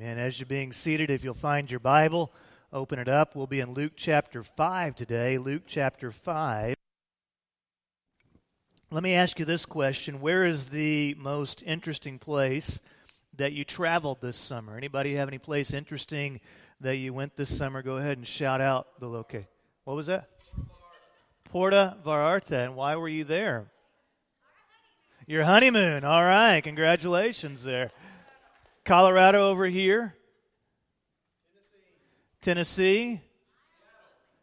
Amen. As you're being seated, if you'll find your Bible, open it up. We'll be in Luke chapter 5 today. Luke chapter 5. Let me ask you this question Where is the most interesting place that you traveled this summer? Anybody have any place interesting that you went this summer? Go ahead and shout out the location. What was that? Puerto Vallarta. And why were you there? Your honeymoon. All right. Congratulations there. Colorado over here. Tennessee.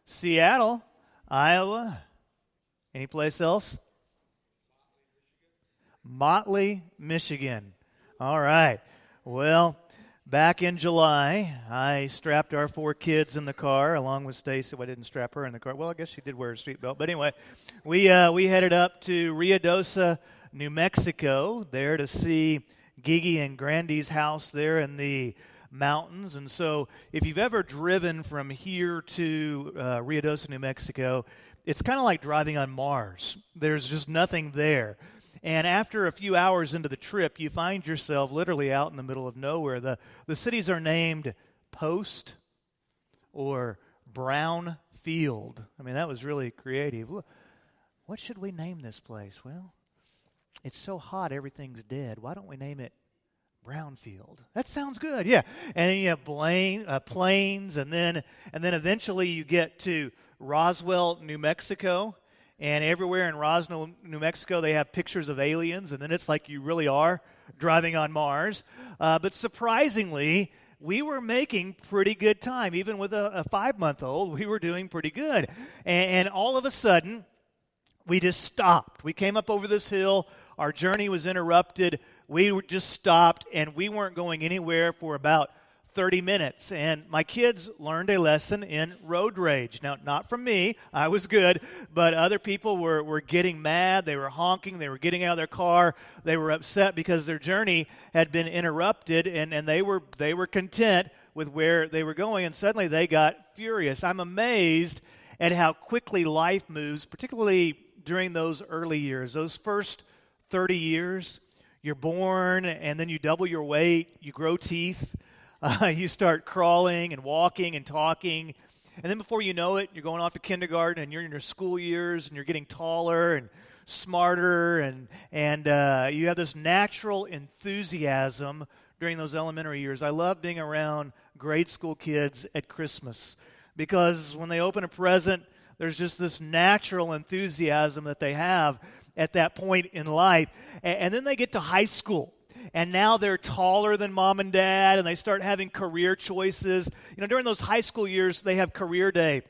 Seattle. Iowa. Any place else? Motley, Michigan. All right. Well, back in July, I strapped our four kids in the car along with Stacy. Well, I didn't strap her in the car. Well, I guess she did wear a seatbelt. But anyway, we uh, we headed up to Ruidoso, New Mexico, there to see Gigi and Grandy's house there in the mountains. And so, if you've ever driven from here to uh, Ruidoso, New Mexico, it's kind of like driving on Mars. There's just nothing there. And after a few hours into the trip, you find yourself literally out in the middle of nowhere. The, the cities are named Post or Brown Field. I mean, that was really creative. What should we name this place? Well, it's so hot, everything's dead. Why don't we name it Brownfield? That sounds good, yeah. And then you have uh, Plains, and then and then eventually you get to Roswell, New Mexico, and everywhere in Roswell, New Mexico, they have pictures of aliens, and then it's like you really are driving on Mars. Uh, but surprisingly, we were making pretty good time. Even with a, a five month old, we were doing pretty good. And, and all of a sudden, we just stopped. We came up over this hill. Our journey was interrupted. We just stopped, and we weren't going anywhere for about 30 minutes. And my kids learned a lesson in road rage. Now, not from me, I was good, but other people were, were getting mad. They were honking. They were getting out of their car. They were upset because their journey had been interrupted, and, and they, were, they were content with where they were going. And suddenly they got furious. I'm amazed at how quickly life moves, particularly during those early years, those first 30 years. You're born, and then you double your weight, you grow teeth uh, you start crawling and walking and talking. And then before you know it, you're going off to kindergarten and you're in your school years and you're getting taller and smarter. And, and uh, you have this natural enthusiasm during those elementary years. I love being around grade school kids at Christmas because when they open a present, there's just this natural enthusiasm that they have at that point in life. And, then they get to high school and now they're taller than mom and dad and they start having career choices. You know, during those high school years, they have career day.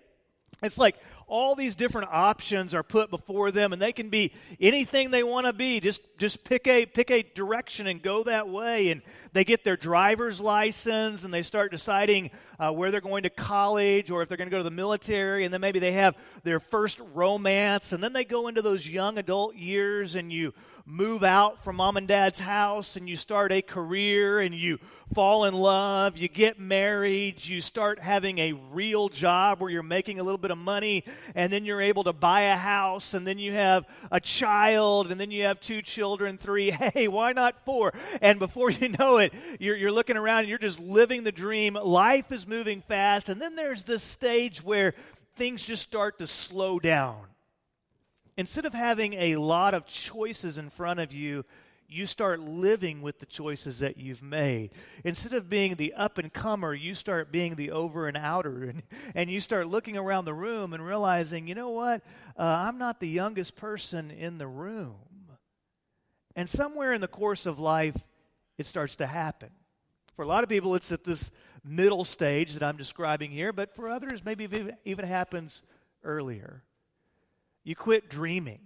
It's like all these different options are put before them and they can be anything they want to be just just pick a pick a direction and go that way and they get their driver's license and they start deciding uh, where they're going to college or if they're going to go to the military and then maybe they have their first romance and then they go into those young adult years and you move out from mom and dad's house and you start a career and you fall in love, you get married, you start having a real job where you're making a little bit of money, and then you're able to buy a house, and then you have a child, and then you have two children, three. Hey, why not four? And before you know it, you're, you're looking around and you're just living the dream. Life is moving fast, and then there's this stage where things just start to slow down instead of having a lot of choices in front of you, you start living with the choices that you've made. Instead of being the up and comer, you start being the over and outer. And, and you start looking around the room and realizing, you know what? Uh, I'm not the youngest person in the room. And somewhere in the course of life, it starts to happen. For a lot of people, it's at this middle stage that I'm describing here, but for others, maybe it even happens earlier. You quit dreaming.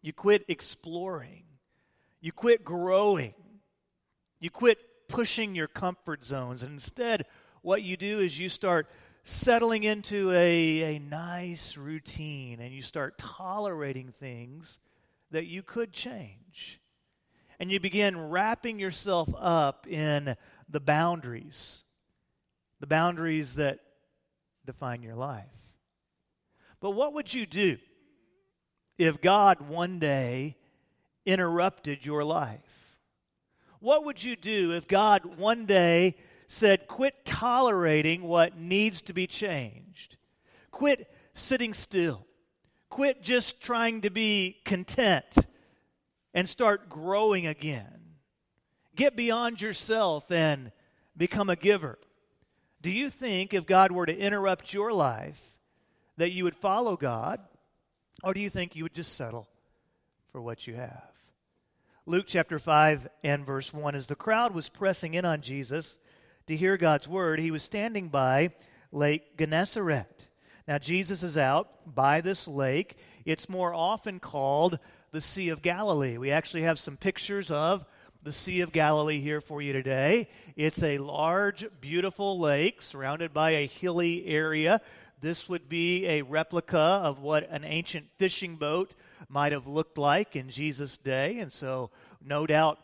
You quit exploring. You quit growing. You quit pushing your comfort zones. And instead, what you do is you start settling into a, a nice routine and you start tolerating things that you could change. And you begin wrapping yourself up in the boundaries, the boundaries that define your life. But what would you do if God one day interrupted your life? What would you do if God one day said, Quit tolerating what needs to be changed? Quit sitting still. Quit just trying to be content and start growing again. Get beyond yourself and become a giver. Do you think if God were to interrupt your life that you would follow God, or do you think you would just settle for what you have? Luke chapter 5 and verse 1 As the crowd was pressing in on Jesus to hear God's word, he was standing by Lake Gennesaret. Now, Jesus is out by this lake. It's more often called the Sea of Galilee. We actually have some pictures of the Sea of Galilee here for you today. It's a large, beautiful lake surrounded by a hilly area. This would be a replica of what an ancient fishing boat might have looked like in Jesus' day. And so, no doubt,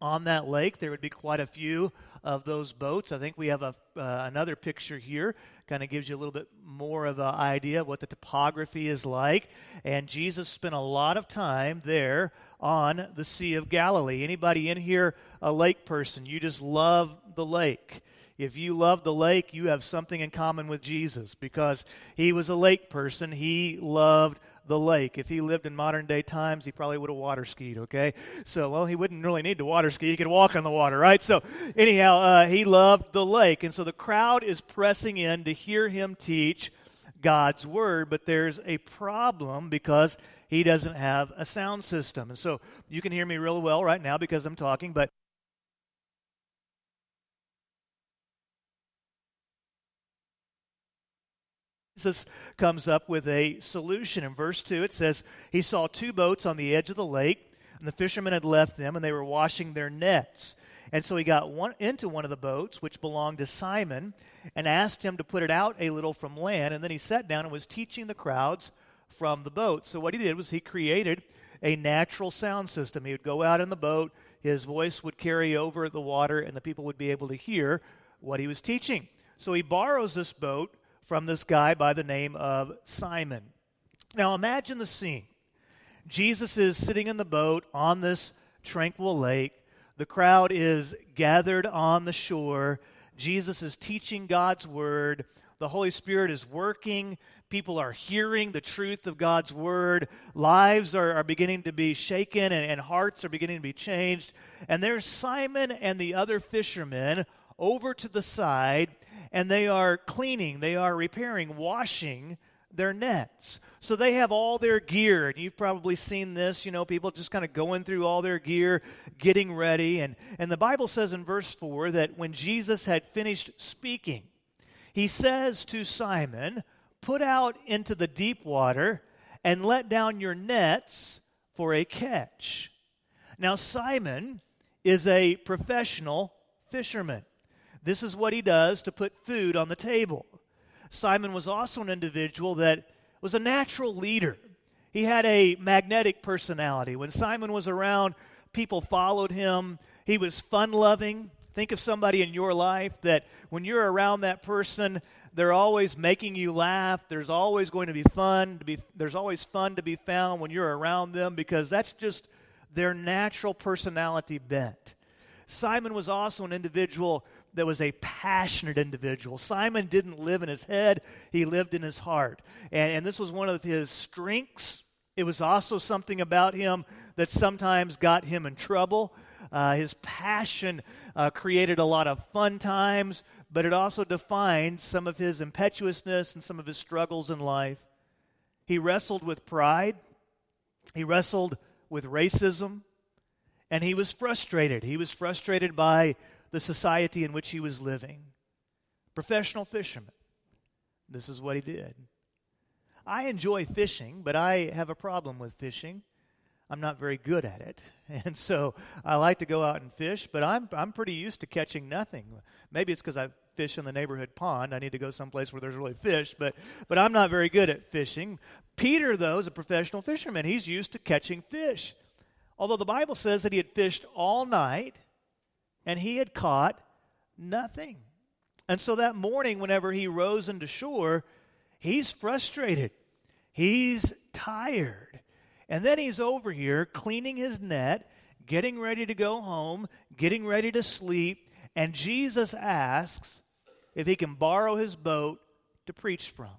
on that lake, there would be quite a few of those boats. I think we have a, uh, another picture here, kind of gives you a little bit more of an idea of what the topography is like. And Jesus spent a lot of time there on the Sea of Galilee. Anybody in here a lake person? You just love the lake. If you love the lake, you have something in common with Jesus because he was a lake person. He loved the lake. If he lived in modern day times, he probably would have water skied, okay? So, well, he wouldn't really need to water ski. He could walk on the water, right? So, anyhow, uh, he loved the lake. And so the crowd is pressing in to hear him teach God's word, but there's a problem because he doesn't have a sound system. And so you can hear me real well right now because I'm talking, but Jesus comes up with a solution. In verse 2, it says, He saw two boats on the edge of the lake, and the fishermen had left them, and they were washing their nets. And so he got one, into one of the boats, which belonged to Simon, and asked him to put it out a little from land. And then he sat down and was teaching the crowds from the boat. So what he did was he created a natural sound system. He would go out in the boat, his voice would carry over the water, and the people would be able to hear what he was teaching. So he borrows this boat from this guy by the name of Simon. Now imagine the scene. Jesus is sitting in the boat on this tranquil lake. The crowd is gathered on the shore. Jesus is teaching God's word. The Holy Spirit is working. People are hearing the truth of God's word. Lives are, are beginning to be shaken and, and hearts are beginning to be changed. And there's Simon and the other fishermen over to the side and they are cleaning, they are repairing, washing their nets. So they have all their gear, and you've probably seen this, you know, people just kind of going through all their gear, getting ready. And, and the Bible says in verse 4 that when Jesus had finished speaking, he says to Simon, Put out into the deep water and let down your nets for a catch. Now, Simon is a professional fisherman. This is what he does to put food on the table. Simon was also an individual that was a natural leader. He had a magnetic personality. When Simon was around, people followed him. He was fun loving. Think of somebody in your life that when you're around that person, they're always making you laugh. There's always going to be fun to be there's always fun to be found when you're around them because that's just their natural personality bent. Simon was also an individual that was a passionate individual. Simon didn't live in his head, he lived in his heart. And, and this was one of his strengths. It was also something about him that sometimes got him in trouble. Uh, his passion uh, created a lot of fun times, but it also defined some of his impetuousness and some of his struggles in life. He wrestled with pride, he wrestled with racism, and he was frustrated. He was frustrated by the society in which he was living. Professional fisherman. This is what he did. I enjoy fishing, but I have a problem with fishing. I'm not very good at it. And so I like to go out and fish, but I'm, I'm pretty used to catching nothing. Maybe it's because I fish in the neighborhood pond. I need to go someplace where there's really fish, but, but I'm not very good at fishing. Peter, though, is a professional fisherman. He's used to catching fish. Although the Bible says that he had fished all night and he had caught nothing. And so that morning, whenever he rose into shore, he's frustrated. He's tired. And then he's over here cleaning his net, getting ready to go home, getting ready to sleep, and Jesus asks if he can borrow his boat to preach from.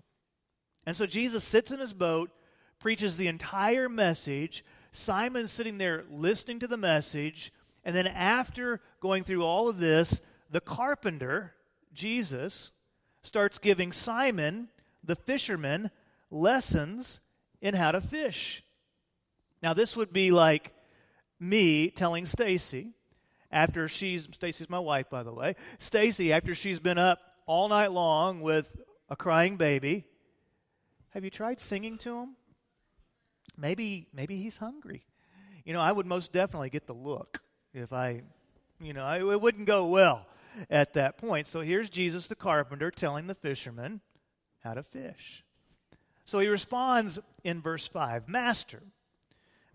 And so Jesus sits in his boat, preaches the entire message. Simon's sitting there listening to the message. And then, after going through all of this, the carpenter, Jesus, starts giving Simon, the fisherman, lessons in how to fish. Now, this would be like me telling Stacy, after she's, Stacy's my wife, by the way, Stacy, after she's been up all night long with a crying baby, have you tried singing to him? Maybe, maybe he's hungry. You know, I would most definitely get the look if I, you know, I, it wouldn't go well at that point. So here's Jesus the carpenter telling the fisherman how to fish. So he responds in verse 5 Master,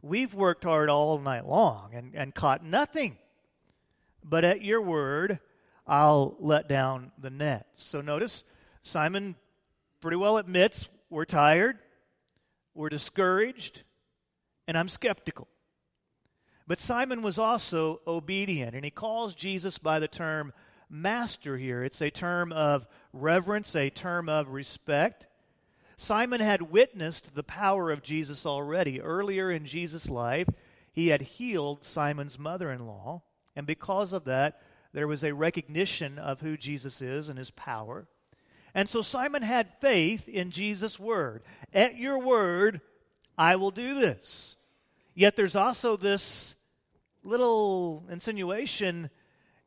we've worked hard all night long and, and caught nothing. But at your word, I'll let down the nets. So notice Simon pretty well admits we're tired, we're discouraged, and I'm skeptical. But Simon was also obedient, and he calls Jesus by the term master here. It's a term of reverence, a term of respect. Simon had witnessed the power of Jesus already. Earlier in Jesus' life, he had healed Simon's mother in law, and because of that, there was a recognition of who Jesus is and his power. And so Simon had faith in Jesus' word. At your word, I will do this. Yet there's also this little insinuation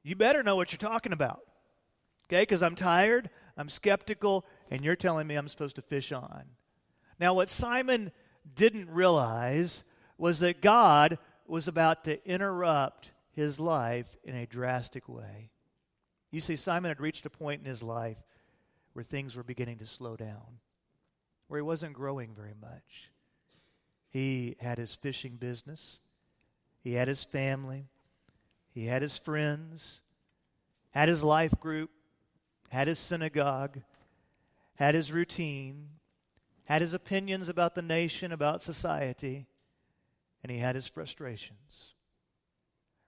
you better know what you're talking about. Okay? Because I'm tired, I'm skeptical, and you're telling me I'm supposed to fish on. Now, what Simon didn't realize was that God was about to interrupt his life in a drastic way. You see, Simon had reached a point in his life where things were beginning to slow down, where he wasn't growing very much. He had his fishing business, he had his family, he had his friends, had his life group, had his synagogue, had his routine, had his opinions about the nation, about society, and he had his frustrations.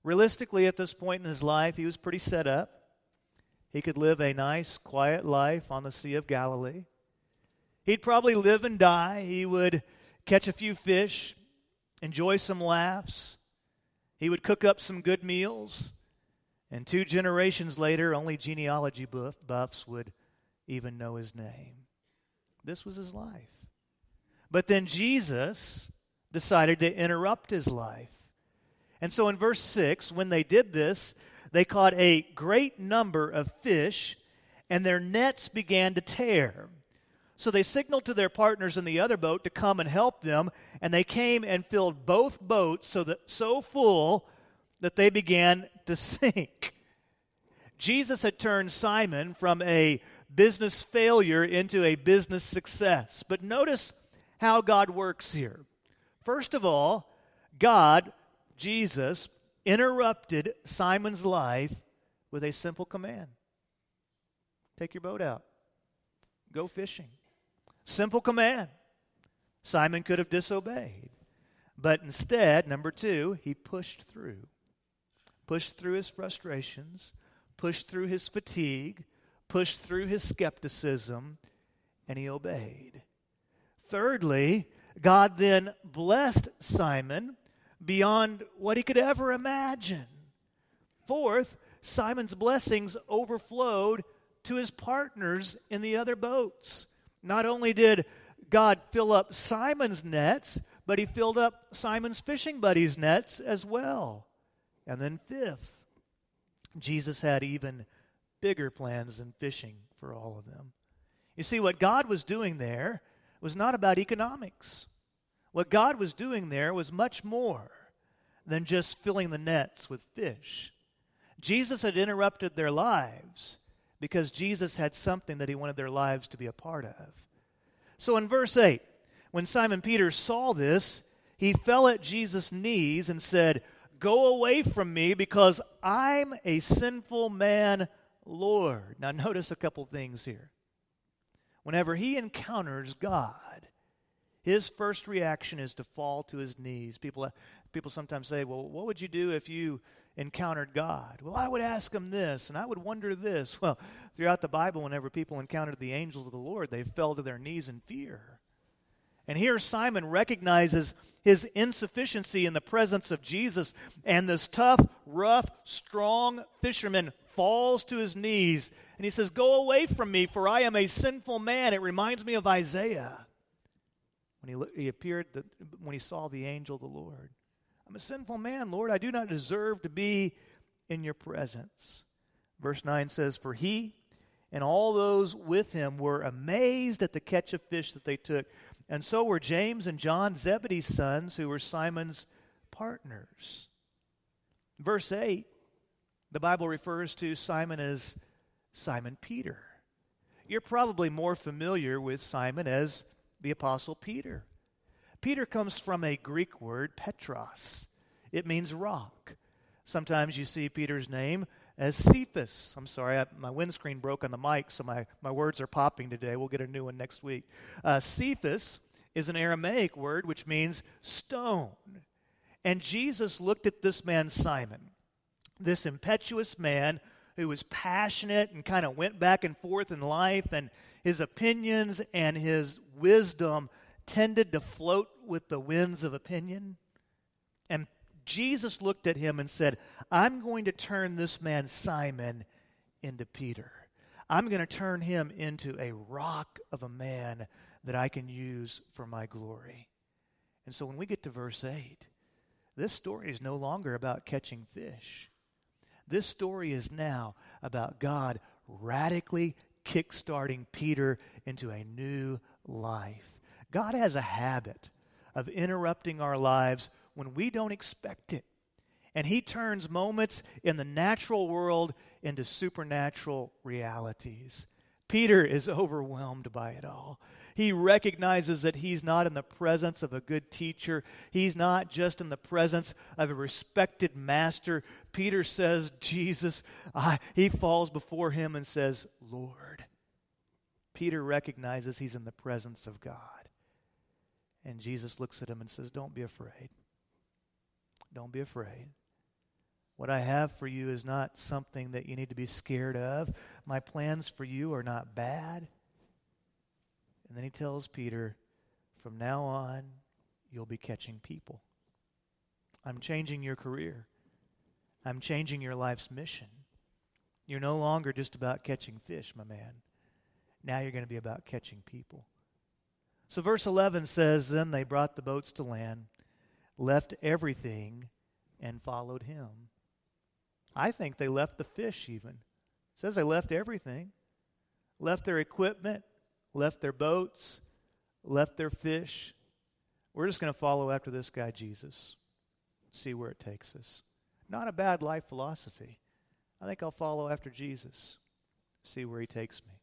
Realistically, at this point in his life, he was pretty set up. He could live a nice, quiet life on the Sea of Galilee. He'd probably live and die. He would catch a few fish, enjoy some laughs. He would cook up some good meals. And two generations later, only genealogy buff, buffs would even know his name. This was his life. But then Jesus decided to interrupt his life. And so in verse 6, when they did this, they caught a great number of fish, and their nets began to tear. So they signaled to their partners in the other boat to come and help them, and they came and filled both boats so that so full that they began to sink. Jesus had turned Simon from a business failure into a business success. But notice how God works here. First of all, God, Jesus, interrupted Simon's life with a simple command Take your boat out, go fishing. Simple command. Simon could have disobeyed. But instead, number two, he pushed through. Pushed through his frustrations, pushed through his fatigue, pushed through his skepticism, and he obeyed. Thirdly, God then blessed Simon beyond what he could ever imagine. Fourth, Simon's blessings overflowed to his partners in the other boats. Not only did God fill up Simon's nets, but he filled up Simon's fishing buddies' nets as well. And then, fifth, Jesus had even bigger plans than fishing for all of them. You see, what God was doing there was not about economics. What God was doing there was much more than just filling the nets with fish. Jesus had interrupted their lives because Jesus had something that he wanted their lives to be a part of. So in verse 8, when Simon Peter saw this, he fell at Jesus' knees and said, Go away from me because I'm a sinful man, Lord. Now, notice a couple things here. Whenever he encounters God, his first reaction is to fall to his knees. People, people sometimes say, Well, what would you do if you encountered God? Well, I would ask him this, and I would wonder this. Well, throughout the Bible, whenever people encountered the angels of the Lord, they fell to their knees in fear. And here Simon recognizes his insufficiency in the presence of Jesus, and this tough, rough, strong fisherman falls to his knees and he says, Go away from me, for I am a sinful man. It reminds me of Isaiah when he, he appeared, the, when he saw the angel of the Lord. I'm a sinful man, Lord. I do not deserve to be in your presence. Verse 9 says, For he and all those with him were amazed at the catch of fish that they took. And so were James and John, Zebedee's sons, who were Simon's partners. Verse 8, the Bible refers to Simon as Simon Peter. You're probably more familiar with Simon as the Apostle Peter. Peter comes from a Greek word, Petros. It means rock. Sometimes you see Peter's name as Cephas. I'm sorry, I, my windscreen broke on the mic, so my, my words are popping today. We'll get a new one next week. Uh, Cephas is an Aramaic word which means stone. And Jesus looked at this man, Simon, this impetuous man who was passionate and kind of went back and forth in life, and his opinions and his wisdom tended to float with the winds of opinion. And Jesus looked at him and said, I'm going to turn this man Simon into Peter. I'm going to turn him into a rock of a man that I can use for my glory. And so when we get to verse 8, this story is no longer about catching fish. This story is now about God radically kickstarting Peter into a new life. God has a habit of interrupting our lives when we don't expect it. And he turns moments in the natural world into supernatural realities. Peter is overwhelmed by it all. He recognizes that he's not in the presence of a good teacher. He's not just in the presence of a respected master. Peter says, Jesus, I, he falls before him and says, Lord. Peter recognizes he's in the presence of God. And Jesus looks at him and says, Don't be afraid. Don't be afraid. What I have for you is not something that you need to be scared of. My plans for you are not bad. And then he tells Peter, from now on, you'll be catching people. I'm changing your career. I'm changing your life's mission. You're no longer just about catching fish, my man. Now you're going to be about catching people. So, verse 11 says Then they brought the boats to land, left everything, and followed him. I think they left the fish even. It says they left everything, left their equipment, left their boats, left their fish. We're just going to follow after this guy, Jesus, see where it takes us. Not a bad life philosophy. I think I'll follow after Jesus, see where he takes me.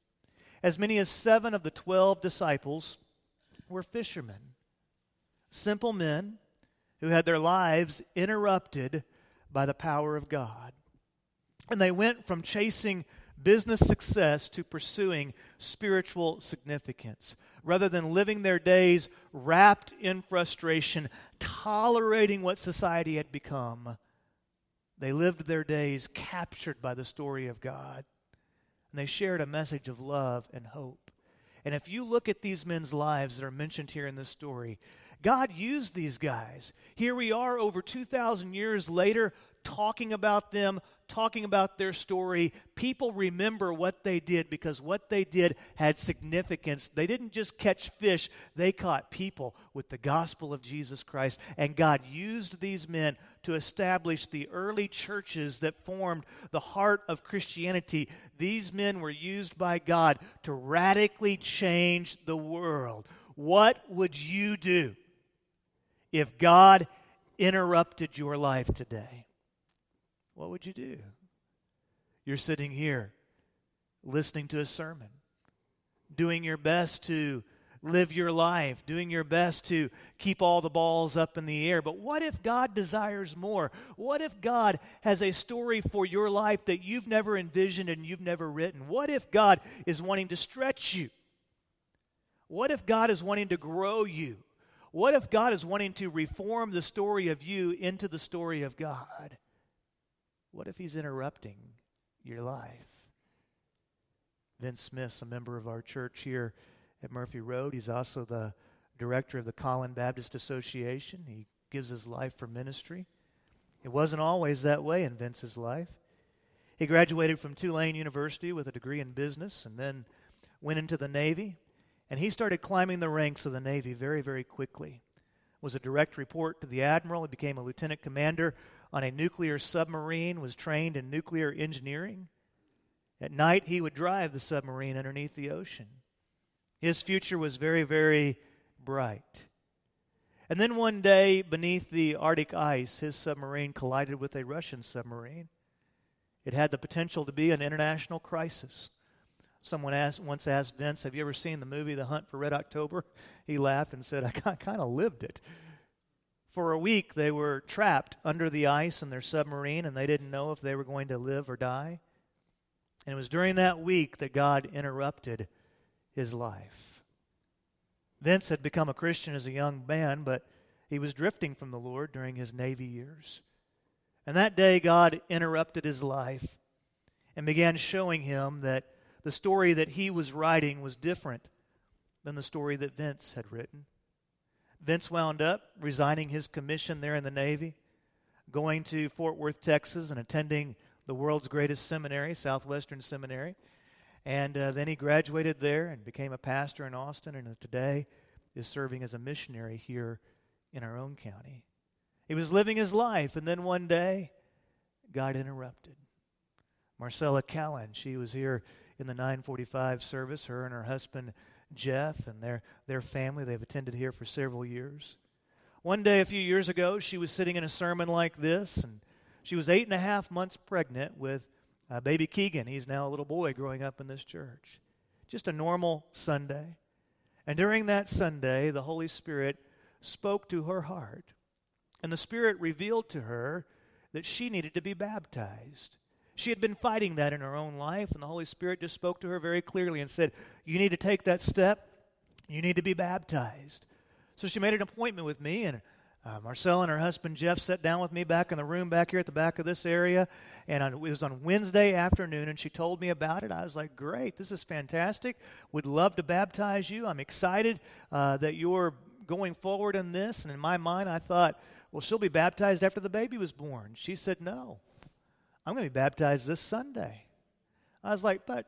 As many as seven of the twelve disciples were fishermen, simple men who had their lives interrupted by the power of God. And they went from chasing business success to pursuing spiritual significance. Rather than living their days wrapped in frustration, tolerating what society had become, they lived their days captured by the story of God. And they shared a message of love and hope. And if you look at these men's lives that are mentioned here in this story, God used these guys. Here we are over 2,000 years later, talking about them, talking about their story, people remember what they did because what they did had significance. They didn't just catch fish, they caught people with the gospel of Jesus Christ. And God used these men to establish the early churches that formed the heart of Christianity. These men were used by God to radically change the world. What would you do if God interrupted your life today? What would you do? You're sitting here listening to a sermon, doing your best to live your life, doing your best to keep all the balls up in the air. But what if God desires more? What if God has a story for your life that you've never envisioned and you've never written? What if God is wanting to stretch you? What if God is wanting to grow you? What if God is wanting to reform the story of you into the story of God? What if he's interrupting your life? Vince Smith's a member of our church here at Murphy Road. He's also the director of the Collin Baptist Association. He gives his life for ministry. It wasn't always that way in Vince's life. He graduated from Tulane University with a degree in business and then went into the Navy. And he started climbing the ranks of the Navy very, very quickly. Was a direct report to the admiral. He became a lieutenant commander on a nuclear submarine, was trained in nuclear engineering. At night, he would drive the submarine underneath the ocean. His future was very, very bright. And then one day, beneath the Arctic ice, his submarine collided with a Russian submarine. It had the potential to be an international crisis. Someone asked, once asked Vince, Have you ever seen the movie The Hunt for Red October? He laughed and said, I kind of lived it. For a week, they were trapped under the ice in their submarine, and they didn't know if they were going to live or die. And it was during that week that God interrupted his life. Vince had become a Christian as a young man, but he was drifting from the Lord during his Navy years. And that day, God interrupted his life and began showing him that the story that he was writing was different than the story that Vince had written. Vince wound up resigning his commission there in the Navy, going to Fort Worth, Texas, and attending the world's greatest seminary, Southwestern Seminary. And uh, then he graduated there and became a pastor in Austin, and today is serving as a missionary here in our own county. He was living his life, and then one day, God interrupted. Marcella Callan, she was here in the 945 service, her and her husband Jeff and their, their family. They've attended here for several years. One day, a few years ago, she was sitting in a sermon like this, and she was eight and a half months pregnant with uh, baby Keegan. He's now a little boy growing up in this church. Just a normal Sunday. And during that Sunday, the Holy Spirit spoke to her heart. And the Spirit revealed to her that she needed to be baptized. She had been fighting that in her own life, and the Holy Spirit just spoke to her very clearly and said, You need to take that step. You need to be baptized. So she made an appointment with me, and uh, Marcella and her husband Jeff sat down with me back in the room back here at the back of this area, and on, it was on Wednesday afternoon, and she told me about it. I was like, "Great, this is fantastic. Would love to baptize you. I'm excited uh, that you're going forward in this." And in my mind, I thought, "Well, she'll be baptized after the baby was born." She said, "No, I'm going to be baptized this Sunday. I was like, but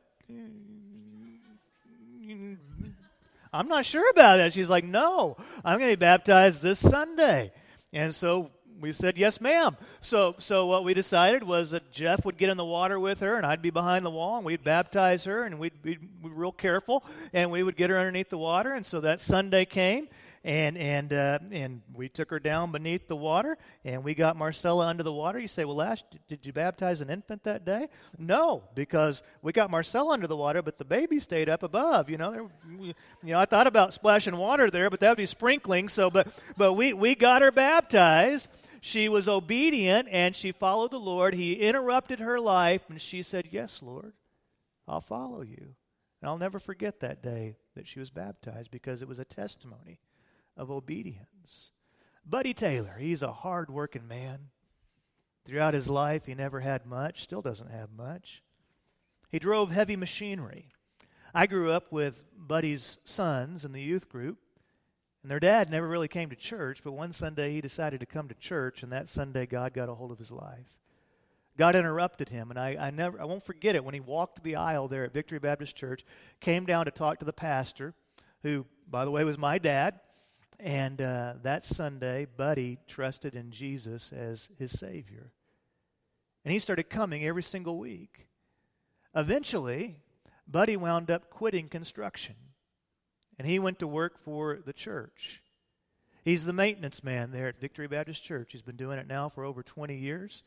I'm not sure about that. She's like, no, I'm going to be baptized this Sunday. And so we said, yes, ma'am. So, so what we decided was that Jeff would get in the water with her, and I'd be behind the wall, and we'd baptize her, and we'd be real careful, and we would get her underneath the water. And so that Sunday came, and and uh, and we took her down beneath the water, and we got Marcella under the water. You say, well, Ash, did you baptize an infant that day? No, because we got Marcella under the water, but the baby stayed up above. You know, there, you know, I thought about splashing water there, but that would be sprinkling. So, but but we we got her baptized. She was obedient and she followed the Lord. He interrupted her life, and she said, "Yes, Lord, I'll follow you." And I'll never forget that day that she was baptized because it was a testimony of obedience. Buddy Taylor, he's a hard working man. Throughout his life, he never had much, still doesn't have much. He drove heavy machinery. I grew up with Buddy's sons in the youth group, and their dad never really came to church, but one Sunday he decided to come to church, and that Sunday God got a hold of his life. God interrupted him, and I, I never I won't forget it when he walked the aisle there at Victory Baptist Church, came down to talk to the pastor, who, by the way, was my dad. And uh, that Sunday, Buddy trusted in Jesus as his Savior. And he started coming every single week. Eventually, Buddy wound up quitting construction. And he went to work for the church. He's the maintenance man there at Victory Baptist Church. He's been doing it now for over 20 years.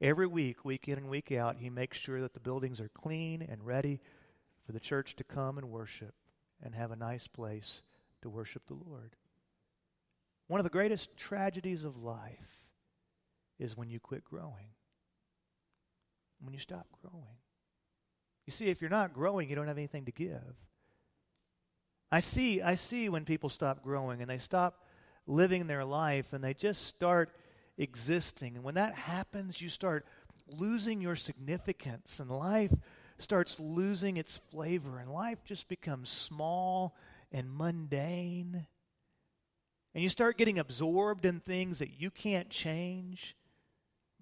Every week, week in and week out, he makes sure that the buildings are clean and ready for the church to come and worship and have a nice place to worship the Lord. One of the greatest tragedies of life is when you quit growing, when you stop growing. You see, if you're not growing, you don't have anything to give. I see, I see when people stop growing and they stop living their life and they just start existing. And when that happens, you start losing your significance and life starts losing its flavor and life just becomes small and mundane. And you start getting absorbed in things that you can't change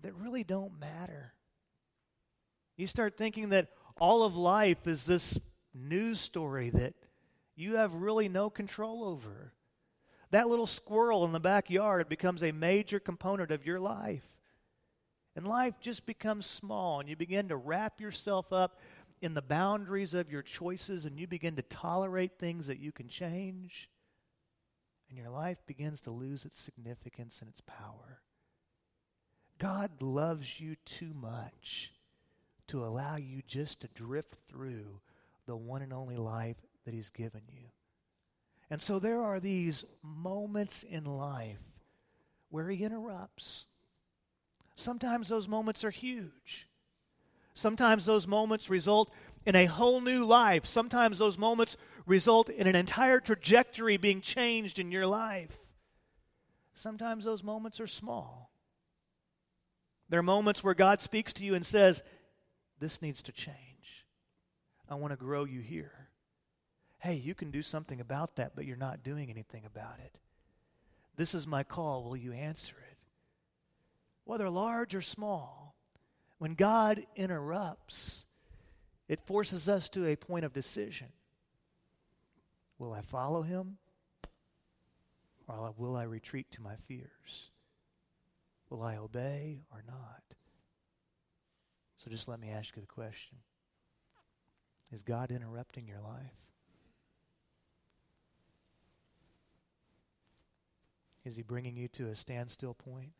that really don't matter. You start thinking that all of life is this news story that you have really no control over. That little squirrel in the backyard becomes a major component of your life. And life just becomes small, and you begin to wrap yourself up in the boundaries of your choices, and you begin to tolerate things that you can change, and your life begins to lose its significance and its power. God loves you too much to allow you just to drift through the one and only life that He's given you. And so there are these moments in life where He interrupts. Sometimes those moments are huge. Sometimes those moments result in a whole new life. Sometimes those moments result in an entire trajectory being changed in your life. Sometimes those moments are small. There are moments where God speaks to you and says, This needs to change. I want to grow you here. Hey, you can do something about that, but you're not doing anything about it. This is my call. Will you answer it? whether large or small, when God interrupts, it forces us to a point of decision. Will I follow him? Or will I retreat to my fears? Will I obey or not? So just let me ask you the question Is God interrupting your life? Is he bringing you to a standstill point?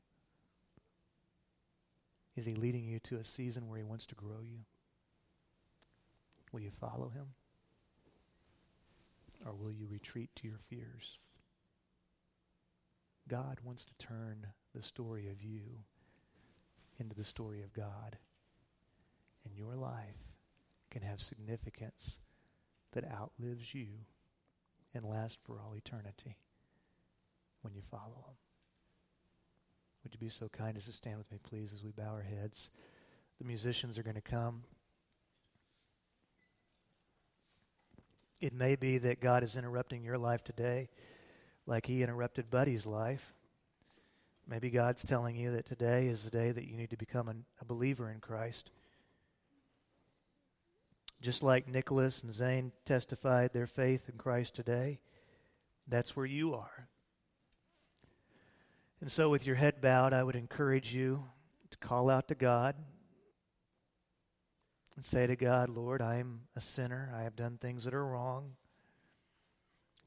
Is he leading you to a season where he wants to grow you? Will you follow him? Or will you retreat to your fears? God wants to turn the story of you into the story of God. And your life can have significance that outlives you and lasts for all eternity when you follow him. Would you be so kind as to stand with me, please, as we bow our heads? The musicians are going to come. It may be that God is interrupting your life today like he interrupted Buddy's life. Maybe God's telling you that today is the day that you need to become an, a believer in Christ. Just like Nicholas and Zane testified their faith in Christ today, that's where you are. And so, with your head bowed, I would encourage you to call out to God and say to God, Lord, I am a sinner. I have done things that are wrong.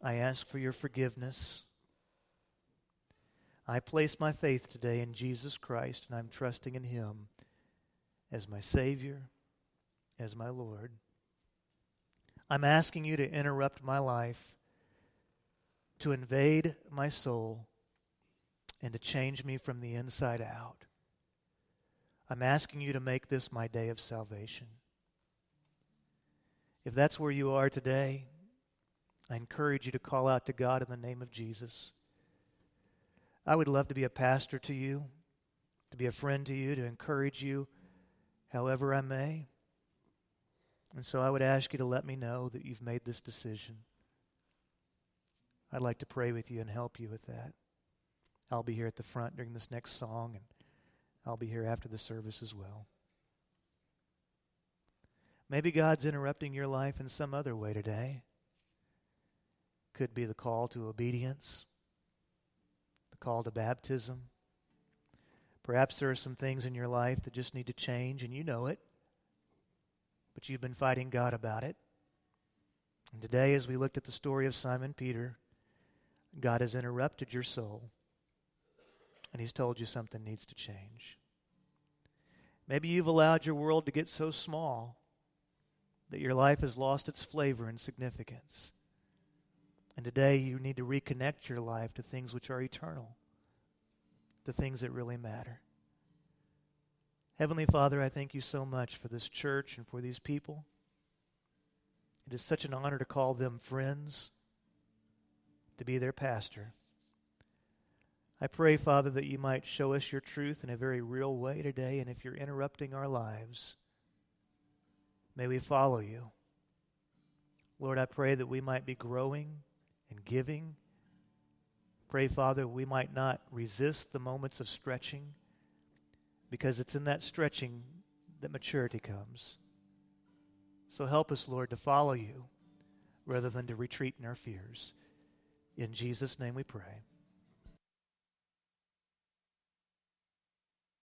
I ask for your forgiveness. I place my faith today in Jesus Christ, and I'm trusting in Him as my Savior, as my Lord. I'm asking you to interrupt my life, to invade my soul and to change me from the inside out. I'm asking you to make this my day of salvation. If that's where you are today, I encourage you to call out to God in the name of Jesus. I would love to be a pastor to you, to be a friend to you, to encourage you however I may. And so I would ask you to let me know that you've made this decision. I'd like to pray with you and help you with that. I'll be here at the front during this next song, and I'll be here after the service as well. Maybe God's interrupting your life in some other way today. Could be the call to obedience, the call to baptism. Perhaps there are some things in your life that just need to change, and you know it, but you've been fighting God about it. And today, as we looked at the story of Simon Peter, God has interrupted your soul and He's told you something needs to change. Maybe you've allowed your world to get so small that your life has lost its flavor and significance. And today you need to reconnect your life to things which are eternal, to things that really matter. Heavenly Father, I thank you so much for this church and for these people. It is such an honor to call them friends, to be their pastor. I pray, Father, that you might show us your truth in a very real way today, and if you're interrupting our lives, may we follow you. Lord, I pray that we might be growing and giving. Pray, Father, we might not resist the moments of stretching because it's in that stretching that maturity comes. So help us, Lord, to follow you rather than to retreat in our fears. In Jesus' name we pray.